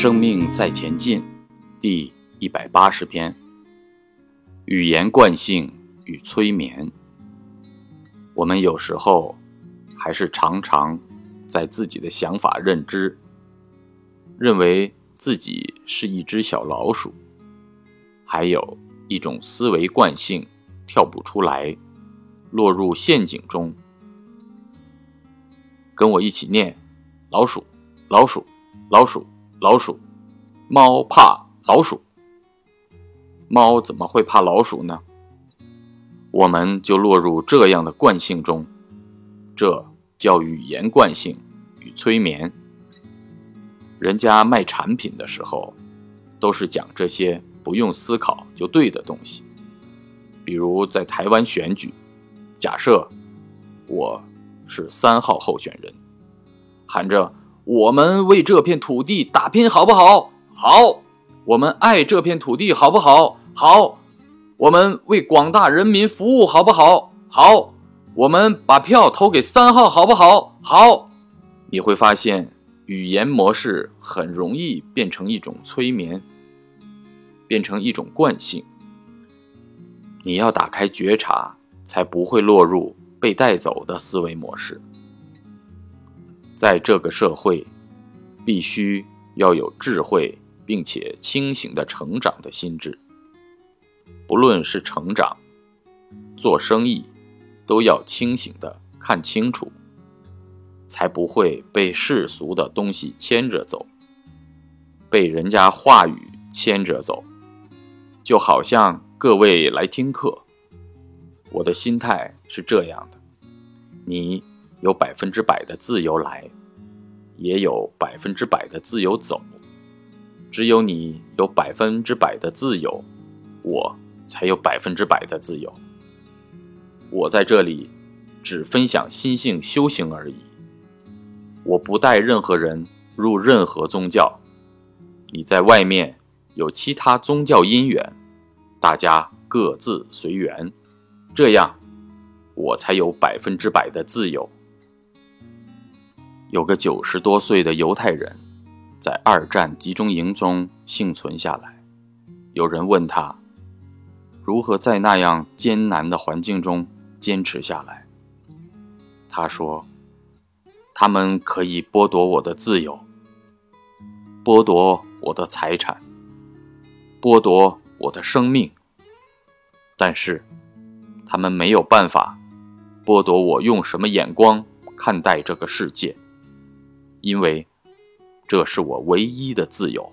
生命在前进，第一百八十篇：语言惯性与催眠。我们有时候还是常常在自己的想法认知，认为自己是一只小老鼠，还有一种思维惯性跳不出来，落入陷阱中。跟我一起念：老鼠，老鼠，老鼠。老鼠，猫怕老鼠。猫怎么会怕老鼠呢？我们就落入这样的惯性中，这叫语言惯性与催眠。人家卖产品的时候，都是讲这些不用思考就对的东西。比如在台湾选举，假设我是三号候选人，喊着。我们为这片土地打拼，好不好？好。我们爱这片土地，好不好？好。我们为广大人民服务，好不好？好。我们把票投给三号，好不好？好。你会发现，语言模式很容易变成一种催眠，变成一种惯性。你要打开觉察，才不会落入被带走的思维模式。在这个社会，必须要有智慧并且清醒的成长的心智。不论是成长、做生意，都要清醒的看清楚，才不会被世俗的东西牵着走，被人家话语牵着走。就好像各位来听课，我的心态是这样的：你。有百分之百的自由来，也有百分之百的自由走。只有你有百分之百的自由，我才有百分之百的自由。我在这里只分享心性修行而已，我不带任何人入任何宗教。你在外面有其他宗教因缘，大家各自随缘，这样我才有百分之百的自由。有个九十多岁的犹太人，在二战集中营中幸存下来。有人问他，如何在那样艰难的环境中坚持下来？他说：“他们可以剥夺我的自由，剥夺我的财产，剥夺我的生命，但是他们没有办法剥夺我用什么眼光看待这个世界。”因为，这是我唯一的自由。